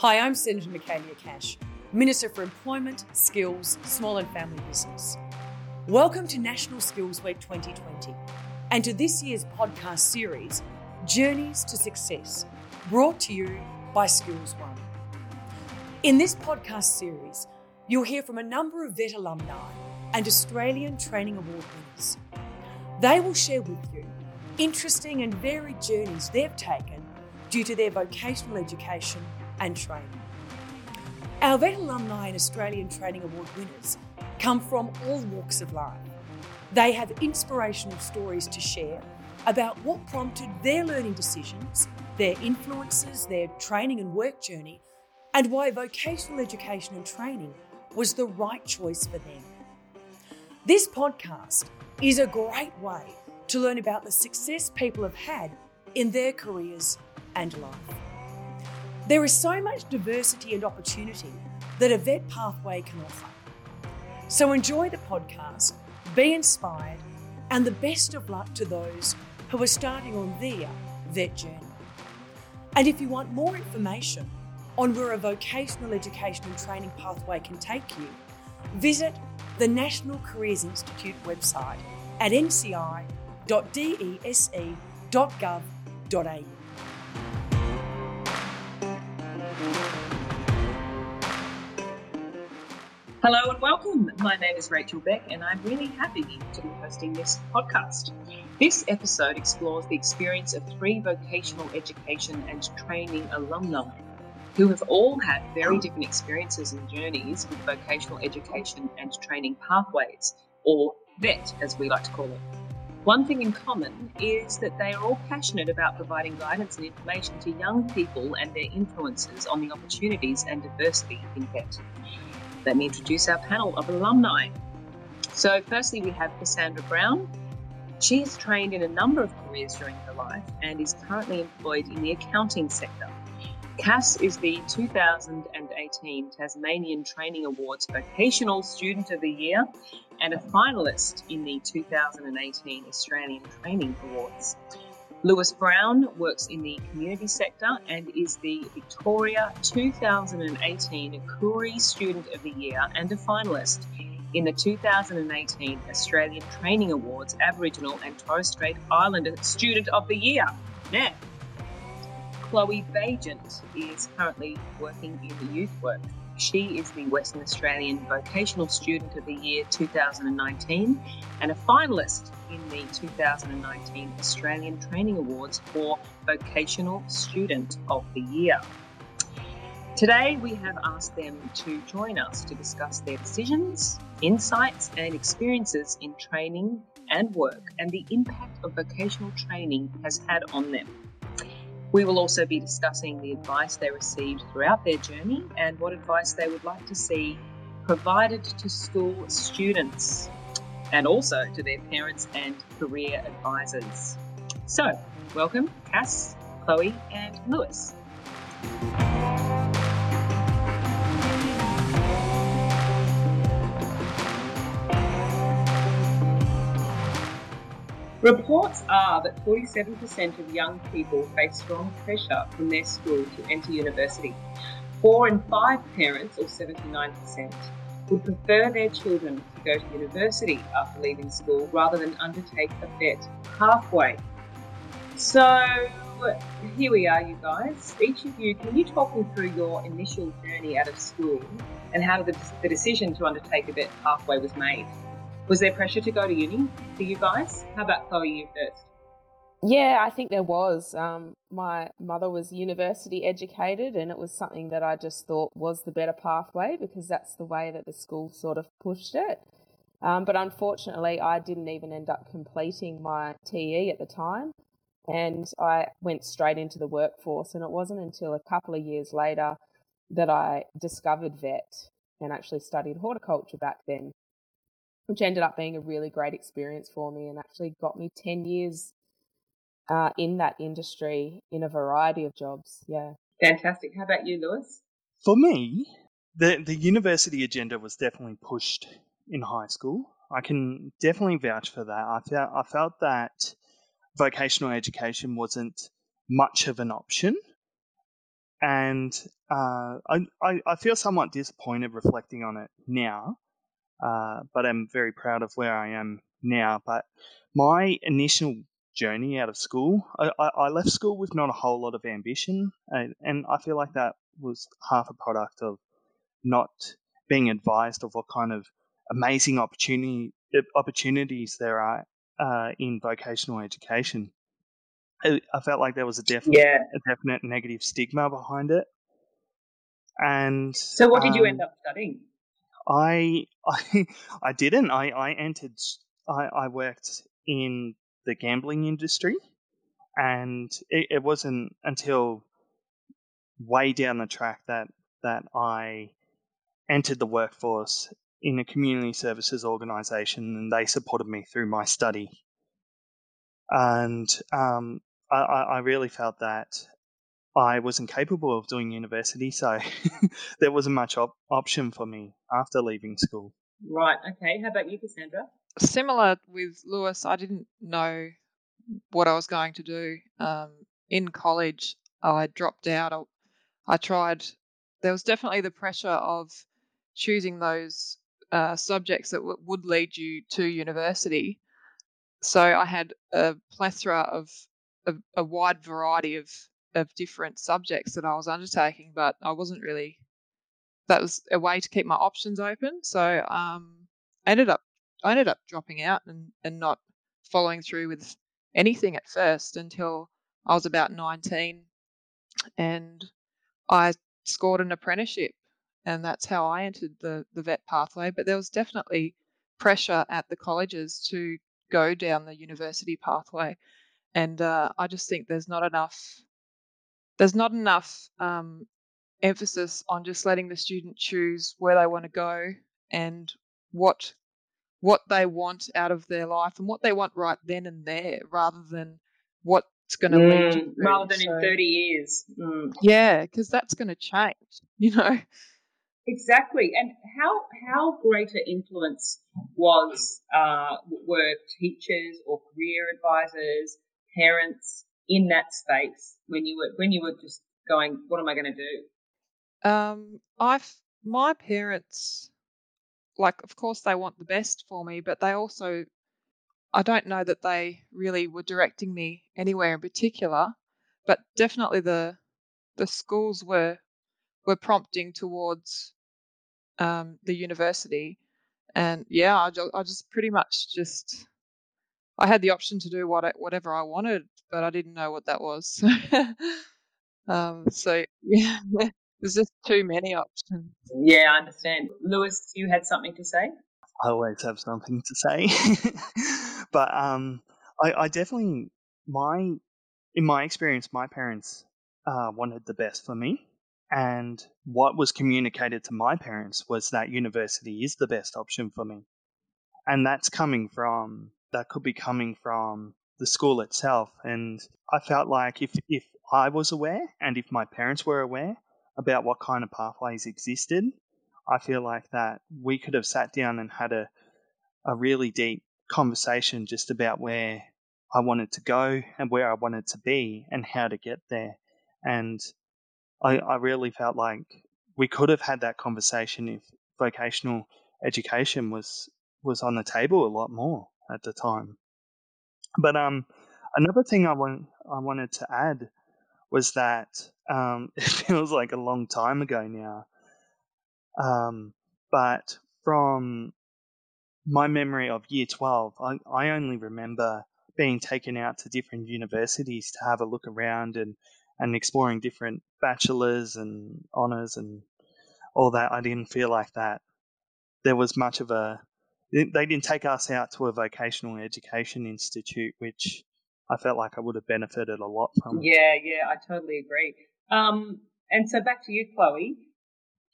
Hi, I'm Senator Michaelia Cash, Minister for Employment, Skills, Small and Family Business. Welcome to National Skills Week 2020 and to this year's podcast series, Journeys to Success, brought to you by Skills One. In this podcast series, you'll hear from a number of VET alumni and Australian Training Award winners. They will share with you interesting and varied journeys they've taken due to their vocational education and training. Our VET alumni and Australian Training Award winners come from all walks of life. They have inspirational stories to share about what prompted their learning decisions, their influences, their training and work journey, and why vocational education and training was the right choice for them. This podcast is a great way to learn about the success people have had in their careers and life. There is so much diversity and opportunity that a VET pathway can offer. So enjoy the podcast, be inspired, and the best of luck to those who are starting on their VET journey. And if you want more information on where a vocational education and training pathway can take you, visit the National Careers Institute website at nci.dese.gov.au. Hello and welcome. My name is Rachel Beck, and I'm really happy to be hosting this podcast. This episode explores the experience of three vocational education and training alumni who have all had very different experiences and journeys with vocational education and training pathways, or VET as we like to call it. One thing in common is that they are all passionate about providing guidance and information to young people and their influences on the opportunities and diversity in VET let me introduce our panel of alumni. So, firstly, we have Cassandra Brown. She has trained in a number of careers during her life and is currently employed in the accounting sector. Cass is the 2018 Tasmanian Training Awards Vocational Student of the Year and a finalist in the 2018 Australian Training Awards. Lewis Brown works in the community sector and is the Victoria 2018 Koori Student of the Year and a finalist in the 2018 Australian Training Awards Aboriginal and Torres Strait Islander Student of the Year. Now, Chloe Baigent is currently working in the youth work. She is the Western Australian Vocational Student of the Year 2019 and a finalist in the 2019 Australian Training Awards for Vocational Student of the Year. Today, we have asked them to join us to discuss their decisions, insights, and experiences in training and work and the impact of vocational training has had on them. We will also be discussing the advice they received throughout their journey and what advice they would like to see provided to school students and also to their parents and career advisors. So, welcome, Cass, Chloe, and Lewis. Reports are that 47% of young people face strong pressure from their school to enter university. Four in five parents, or 79%, would prefer their children to go to university after leaving school rather than undertake a VET halfway. So here we are, you guys. Each of you, can you talk me through your initial journey out of school and how the, the decision to undertake a VET halfway was made? Was there pressure to go to uni for you guys? How about Chloe, you first? Yeah, I think there was. Um, my mother was university educated, and it was something that I just thought was the better pathway because that's the way that the school sort of pushed it. Um, but unfortunately, I didn't even end up completing my TE at the time, and I went straight into the workforce. And it wasn't until a couple of years later that I discovered VET and actually studied horticulture back then, which ended up being a really great experience for me and actually got me 10 years uh, in that industry in a variety of jobs. Yeah. Fantastic. How about you, Lewis? For me, the, the university agenda was definitely pushed in high school. I can definitely vouch for that. I felt, I felt that vocational education wasn't much of an option and uh, I, I, I feel somewhat disappointed reflecting on it now, uh, but I'm very proud of where I am now. But my initial journey out of school, I, I left school with not a whole lot of ambition, and, and I feel like that was half a product of not being advised of what kind of amazing opportunity opportunities there are uh, in vocational education. I felt like there was a definite, yeah. a definite negative stigma behind it. And so, what did um, you end um, up studying? I I I didn't. I I entered. I I worked in the gambling industry, and it, it wasn't until way down the track that that I entered the workforce in a community services organisation, and they supported me through my study. And um, I, I really felt that I wasn't capable of doing university, so there wasn't much op- option for me after leaving school. Right. Okay. How about you, Cassandra? Similar with Lewis, I didn't know what I was going to do. Um, in college, I dropped out. I, I, tried. There was definitely the pressure of choosing those uh, subjects that w- would lead you to university. So I had a plethora of a, a wide variety of of different subjects that I was undertaking, but I wasn't really. That was a way to keep my options open. So um, I ended up I ended up dropping out and, and not following through with anything at first until I was about 19 and I scored an apprenticeship and that's how I entered the, the vet pathway. But there was definitely pressure at the colleges to go down the university pathway and uh, I just think there's not enough there's not enough um, emphasis on just letting the student choose where they want to go and what what they want out of their life and what they want right then and there, rather than what's going to mm, lead to rather than so, in 30 years. Mm. Yeah, because that's going to change, you know. Exactly, and how how greater influence was uh, were teachers or career advisors parents in that space when you were when you were just going, what am I going to do? Um, I've my parents, like, of course, they want the best for me, but they also, I don't know that they really were directing me anywhere in particular, but definitely the the schools were were prompting towards um, the university, and yeah, I, I just pretty much just I had the option to do what I, whatever I wanted, but I didn't know what that was. um, so yeah, there's just too many options. Yeah, I understand. Lewis, you had something to say. I always have something to say, but um, I, I, definitely my in my experience, my parents uh, wanted the best for me. And what was communicated to my parents was that university is the best option for me. And that's coming from that could be coming from the school itself. And I felt like if, if I was aware and if my parents were aware about what kind of pathways existed, I feel like that we could have sat down and had a, a really deep conversation just about where I wanted to go and where I wanted to be and how to get there. And I, I really felt like we could have had that conversation if vocational education was was on the table a lot more at the time. But um, another thing I want I wanted to add was that um, it feels like a long time ago now. Um, but from my memory of year 12, I, I only remember being taken out to different universities to have a look around and, and exploring different bachelors and honors and all that. I didn't feel like that there was much of a they didn't take us out to a vocational education institute, which I felt like I would have benefited a lot from. Yeah, yeah, I totally agree. Um, and so back to you, Chloe.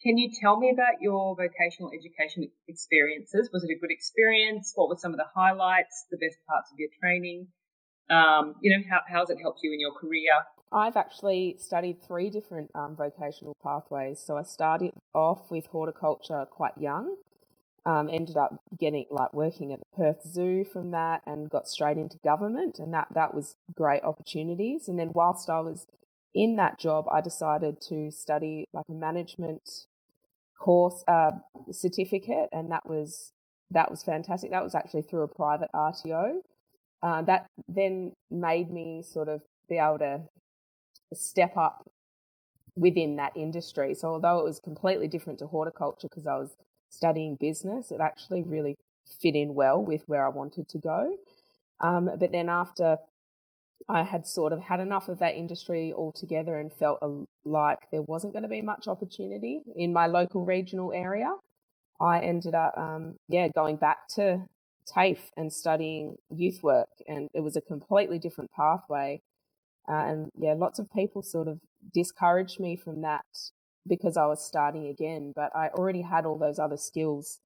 Can you tell me about your vocational education experiences? Was it a good experience? What were some of the highlights, the best parts of your training? Um, you know, how, how's it helped you in your career? I've actually studied three different um, vocational pathways. So I started off with horticulture quite young um, ended up getting like working at the Perth Zoo from that and got straight into government and that that was great opportunities and then whilst I was in that job, I decided to study like a management course uh, certificate, and that was that was fantastic. That was actually through a private RTO. Uh, that then made me sort of be able to step up within that industry. So although it was completely different to horticulture because I was studying business, it actually really fit in well with where I wanted to go. Um, but then after I had sort of had enough of that industry altogether and felt like there wasn't going to be much opportunity in my local regional area. I ended up, um, yeah, going back to TAFE and studying youth work, and it was a completely different pathway. Uh, and yeah, lots of people sort of discouraged me from that because I was starting again, but I already had all those other skills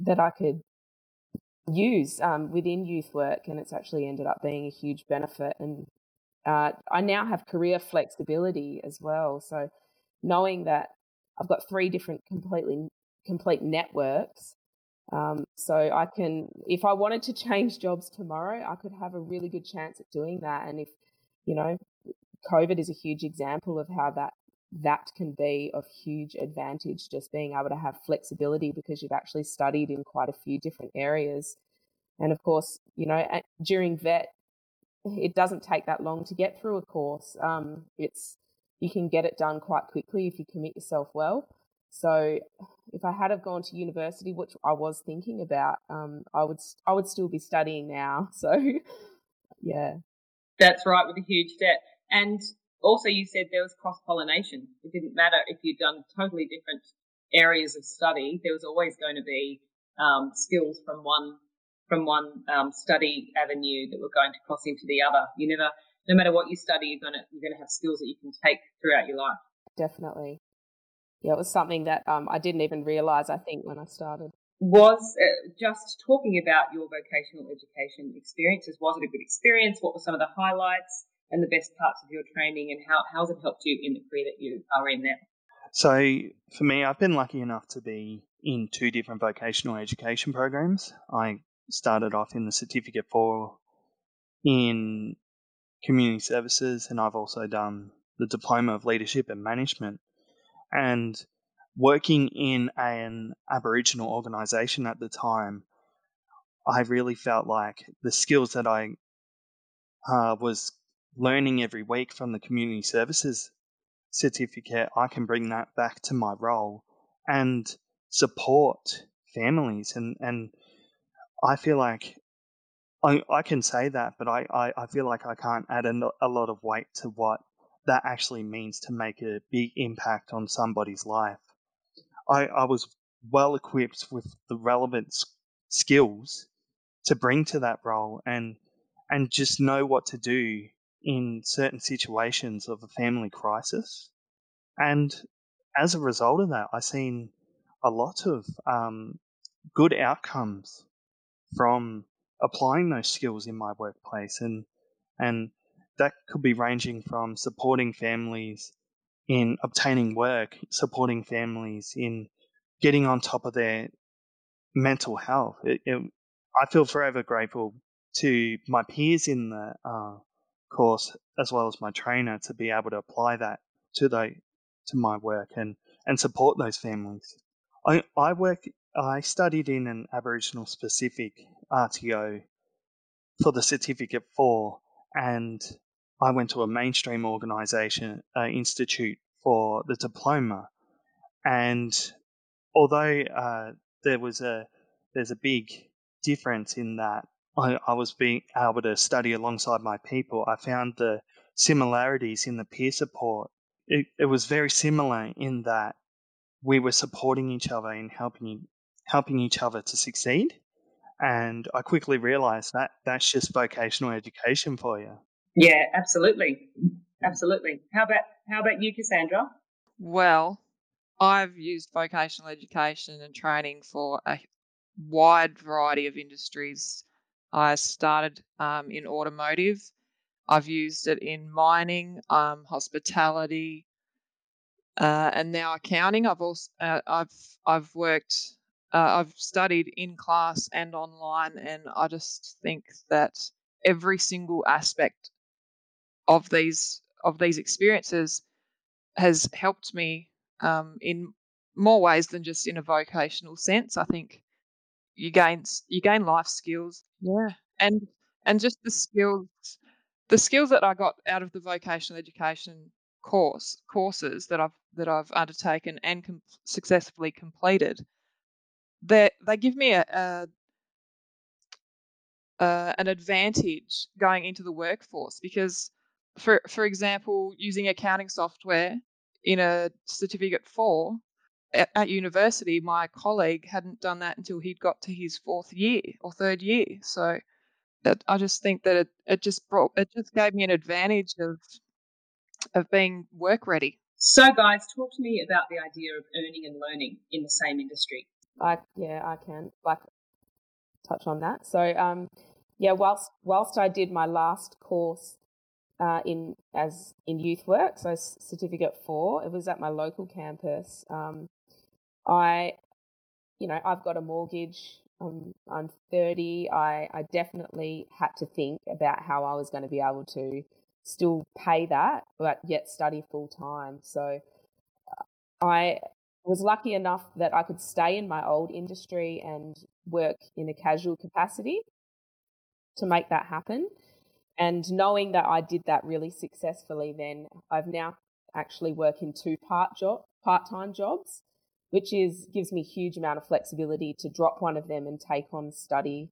that I could use um, within youth work, and it's actually ended up being a huge benefit. And uh, I now have career flexibility as well. So knowing that I've got three different completely complete networks. Um, so I can, if I wanted to change jobs tomorrow, I could have a really good chance at doing that. And if, you know, COVID is a huge example of how that that can be of huge advantage just being able to have flexibility because you've actually studied in quite a few different areas. And of course you know during vet it doesn't take that long to get through a course. Um, it's you can get it done quite quickly if you commit yourself well. So if i had have gone to university which i was thinking about um, i would i would still be studying now. So yeah. That's right with a huge debt. And also, you said there was cross pollination. It didn't matter if you'd done totally different areas of study. There was always going to be um, skills from one from one um, study avenue that were going to cross into the other. You never, no matter what you study, you're gonna you're gonna have skills that you can take throughout your life. Definitely. Yeah, it was something that um, I didn't even realize. I think when I started was uh, just talking about your vocational education experiences. Was it a good experience? What were some of the highlights? And the best parts of your training and how, how has it helped you in the career that you are in now? So, for me, I've been lucky enough to be in two different vocational education programs. I started off in the Certificate 4 in Community Services, and I've also done the Diploma of Leadership and Management. And working in an Aboriginal organisation at the time, I really felt like the skills that I uh, was learning every week from the community services certificate, I can bring that back to my role and support families. And, and I feel like I, I can say that, but I, I, I feel like I can't add a, a lot of weight to what that actually means to make a big impact on somebody's life. I, I was well equipped with the relevant skills to bring to that role and and just know what to do in certain situations of a family crisis. And as a result of that, I've seen a lot of um, good outcomes from applying those skills in my workplace. And, and that could be ranging from supporting families in obtaining work, supporting families in getting on top of their mental health. It, it, I feel forever grateful to my peers in the uh, course as well as my trainer to be able to apply that to the to my work and and support those families. I I work I studied in an Aboriginal specific RTO for the certificate four, and I went to a mainstream organisation uh, institute for the diploma. And although uh, there was a there's a big difference in that I, I was being able to study alongside my people, I found the similarities in the peer support. It, it was very similar in that we were supporting each other and helping helping each other to succeed. And I quickly realized that that's just vocational education for you. Yeah, absolutely, absolutely. How about how about you, Cassandra? Well, I've used vocational education and training for a wide variety of industries I started um, in automotive. I've used it in mining, um, hospitality, uh, and now accounting. I've also uh, I've I've worked uh, I've studied in class and online, and I just think that every single aspect of these of these experiences has helped me um, in more ways than just in a vocational sense. I think you gain you gain life skills, yeah, and and just the skills the skills that I got out of the vocational education course courses that I've that I've undertaken and com- successfully completed. They they give me a, a uh, an advantage going into the workforce because, for for example, using accounting software in a certificate four at, at university, my colleague hadn't done that until he'd got to his fourth year or third year. So that I just think that it, it just brought it just gave me an advantage of of being work ready. So guys, talk to me about the idea of earning and learning in the same industry. I yeah, I can like touch on that. So um yeah, whilst whilst I did my last course uh, in as in youth work, so certificate four, it was at my local campus. Um, I, you know, I've got a mortgage. I'm 30. I, I definitely had to think about how I was going to be able to still pay that, but yet study full time. So I was lucky enough that I could stay in my old industry and work in a casual capacity to make that happen. And knowing that I did that really successfully, then I've now actually work in two part job part time jobs which is gives me huge amount of flexibility to drop one of them and take on study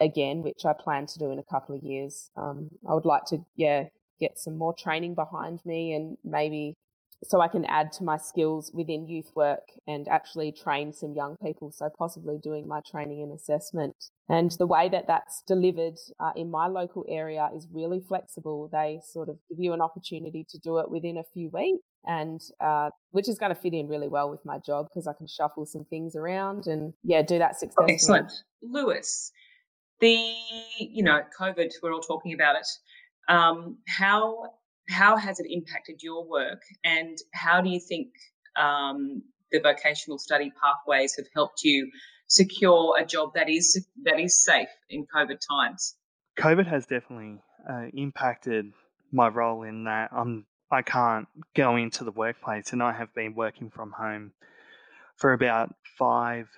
again, which I plan to do in a couple of years. Um, I would like to, yeah, get some more training behind me and maybe so I can add to my skills within youth work and actually train some young people. So possibly doing my training and assessment. And the way that that's delivered uh, in my local area is really flexible. They sort of give you an opportunity to do it within a few weeks and uh, which is going to fit in really well with my job because I can shuffle some things around and yeah, do that successfully. Excellent, Lewis. The you know COVID, we're all talking about it. Um, how how has it impacted your work, and how do you think um, the vocational study pathways have helped you secure a job that is that is safe in COVID times? COVID has definitely uh, impacted my role in that I'm I can't go into the workplace, and I have been working from home for about five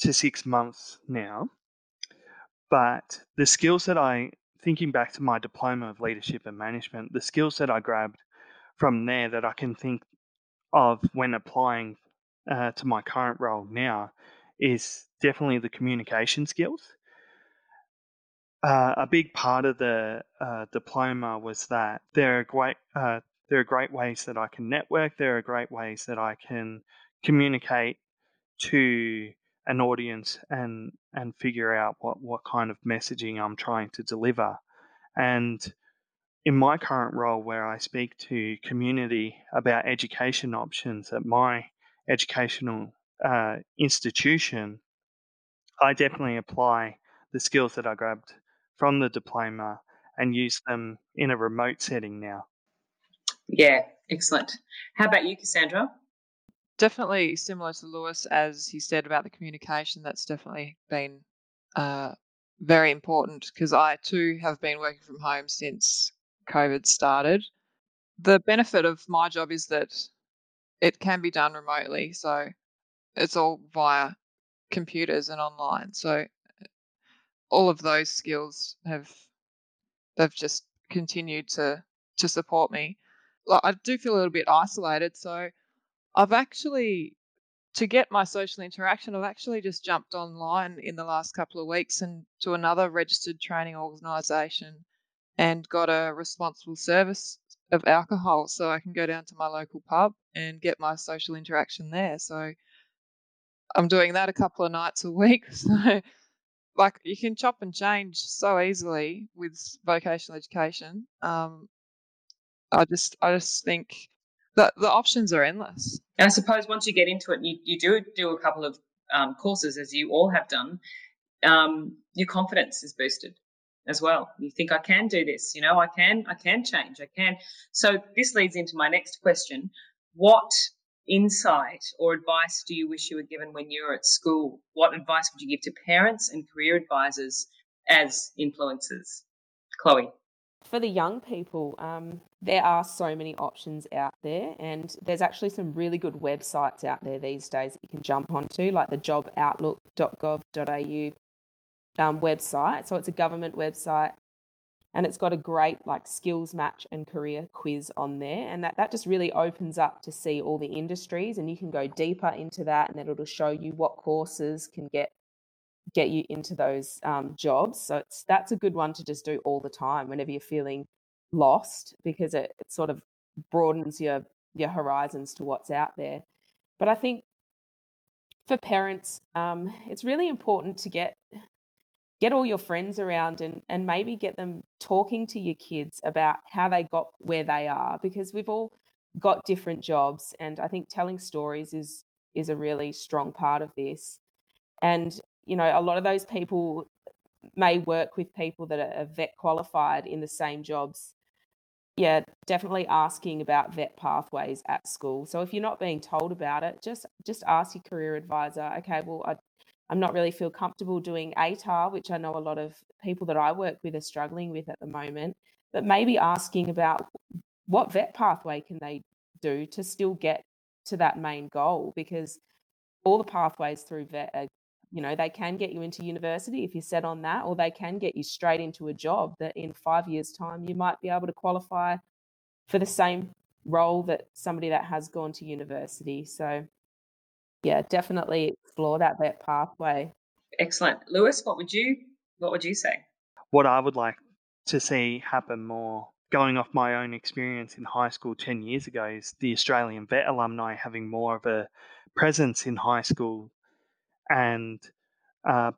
to six months now. But the skills that I, thinking back to my diploma of leadership and management, the skills that I grabbed from there that I can think of when applying uh, to my current role now is definitely the communication skills. Uh, a big part of the uh, diploma was that there are great uh, there are great ways that I can network. There are great ways that I can communicate to an audience and and figure out what what kind of messaging I'm trying to deliver. And in my current role, where I speak to community about education options at my educational uh, institution, I definitely apply the skills that I grabbed from the diploma and use them in a remote setting now. Yeah, excellent. How about you, Cassandra? Definitely similar to Lewis, as he said about the communication. That's definitely been uh, very important because I too have been working from home since COVID started. The benefit of my job is that it can be done remotely, so it's all via computers and online. So all of those skills have they've just continued to to support me like, I do feel a little bit isolated. So I've actually, to get my social interaction, I've actually just jumped online in the last couple of weeks and to another registered training organisation and got a responsible service of alcohol so I can go down to my local pub and get my social interaction there. So I'm doing that a couple of nights a week. So like you can chop and change so easily with vocational education. Um, I just I just think that the options are endless. And I suppose once you get into it, you, you do do a couple of um, courses, as you all have done. Um, your confidence is boosted as well. You think I can do this, you know, I can, I can change, I can. So this leads into my next question: What insight or advice do you wish you were given when you were at school? What advice would you give to parents and career advisors as influencers? Chloe for the young people, um, there are so many options out there, and there's actually some really good websites out there these days that you can jump onto, like the joboutlook.gov.au um, website. So it's a government website, and it's got a great like skills match and career quiz on there, and that that just really opens up to see all the industries, and you can go deeper into that, and then it'll show you what courses can get get you into those um, jobs. So it's that's a good one to just do all the time whenever you're feeling lost because it, it sort of broadens your your horizons to what's out there. But I think for parents, um, it's really important to get get all your friends around and and maybe get them talking to your kids about how they got where they are because we've all got different jobs and I think telling stories is is a really strong part of this. And you know, a lot of those people may work with people that are vet qualified in the same jobs yeah, definitely asking about vet pathways at school. So if you're not being told about it, just just ask your career advisor. Okay, well, I, I'm not really feel comfortable doing ATAR, which I know a lot of people that I work with are struggling with at the moment. But maybe asking about what vet pathway can they do to still get to that main goal, because all the pathways through vet are you know they can get you into university if you're set on that or they can get you straight into a job that in five years time you might be able to qualify for the same role that somebody that has gone to university. So yeah definitely explore that that pathway. Excellent. Lewis what would you what would you say? What i would like to see happen more going off my own experience in high school 10 years ago is the australian vet alumni having more of a presence in high school and uh,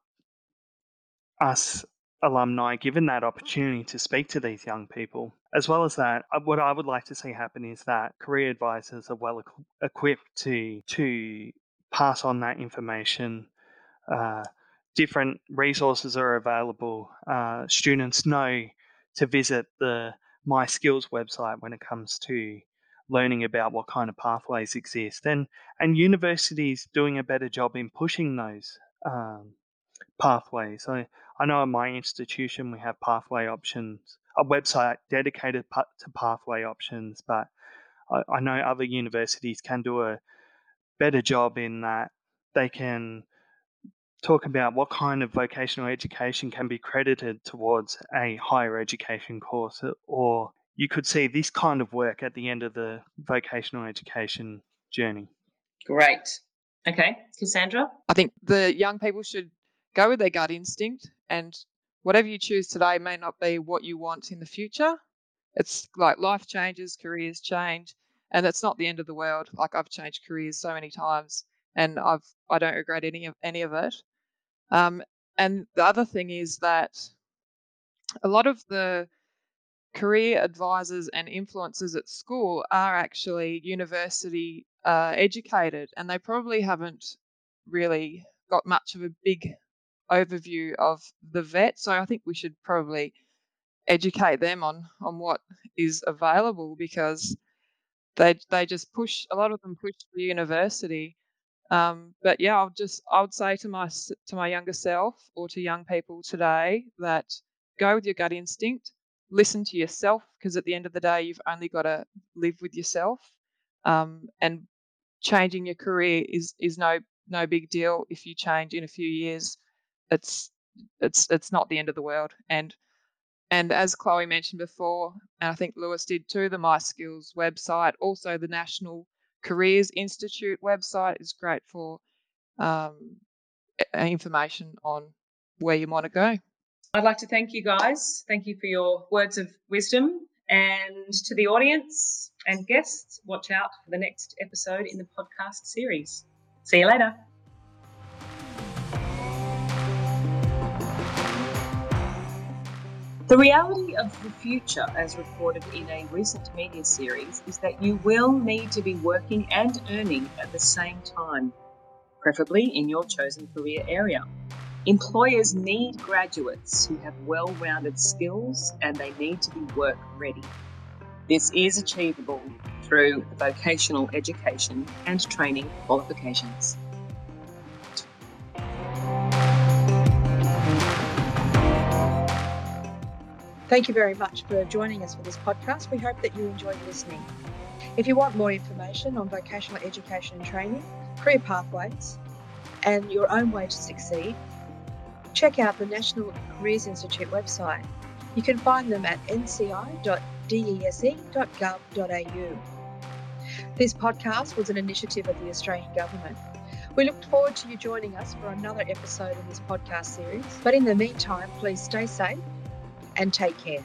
us alumni given that opportunity to speak to these young people. As well as that, uh, what I would like to see happen is that career advisors are well equipped to to pass on that information. Uh, different resources are available. Uh, students know to visit the My Skills website when it comes to learning about what kind of pathways exist and and universities doing a better job in pushing those um, pathways. So i know at my institution we have pathway options a website dedicated to pathway options but I, I know other universities can do a better job in that they can talk about what kind of vocational education can be credited towards a higher education course or you could see this kind of work at the end of the vocational education journey. Great. Okay, Cassandra? I think the young people should go with their gut instinct, and whatever you choose today may not be what you want in the future. It's like life changes, careers change, and it's not the end of the world. Like I've changed careers so many times, and I've I don't regret any of any of it. Um, and the other thing is that a lot of the career advisors and influencers at school are actually university uh, educated and they probably haven't really got much of a big overview of the vet. So I think we should probably educate them on on what is available because they they just push a lot of them push the university. Um, but yeah, I'll just I would say to my to my younger self or to young people today that go with your gut instinct listen to yourself because at the end of the day, you've only got to live with yourself. Um, and changing your career is is no no big deal. If you change in a few years, it's it's it's not the end of the world. And and as Chloe mentioned before, and I think Lewis did too, the My Skills website, also the National Careers Institute website is great for um, information on where you want to go. I'd like to thank you guys. Thank you for your words of wisdom. And to the audience and guests, watch out for the next episode in the podcast series. See you later. The reality of the future, as reported in a recent media series, is that you will need to be working and earning at the same time, preferably in your chosen career area. Employers need graduates who have well rounded skills and they need to be work ready. This is achievable through vocational education and training qualifications. Thank you very much for joining us for this podcast. We hope that you enjoyed listening. If you want more information on vocational education and training, career pathways, and your own way to succeed, check out the National Careers Institute website. You can find them at nci.dese.gov.au. This podcast was an initiative of the Australian Government. We look forward to you joining us for another episode of this podcast series. But in the meantime, please stay safe and take care.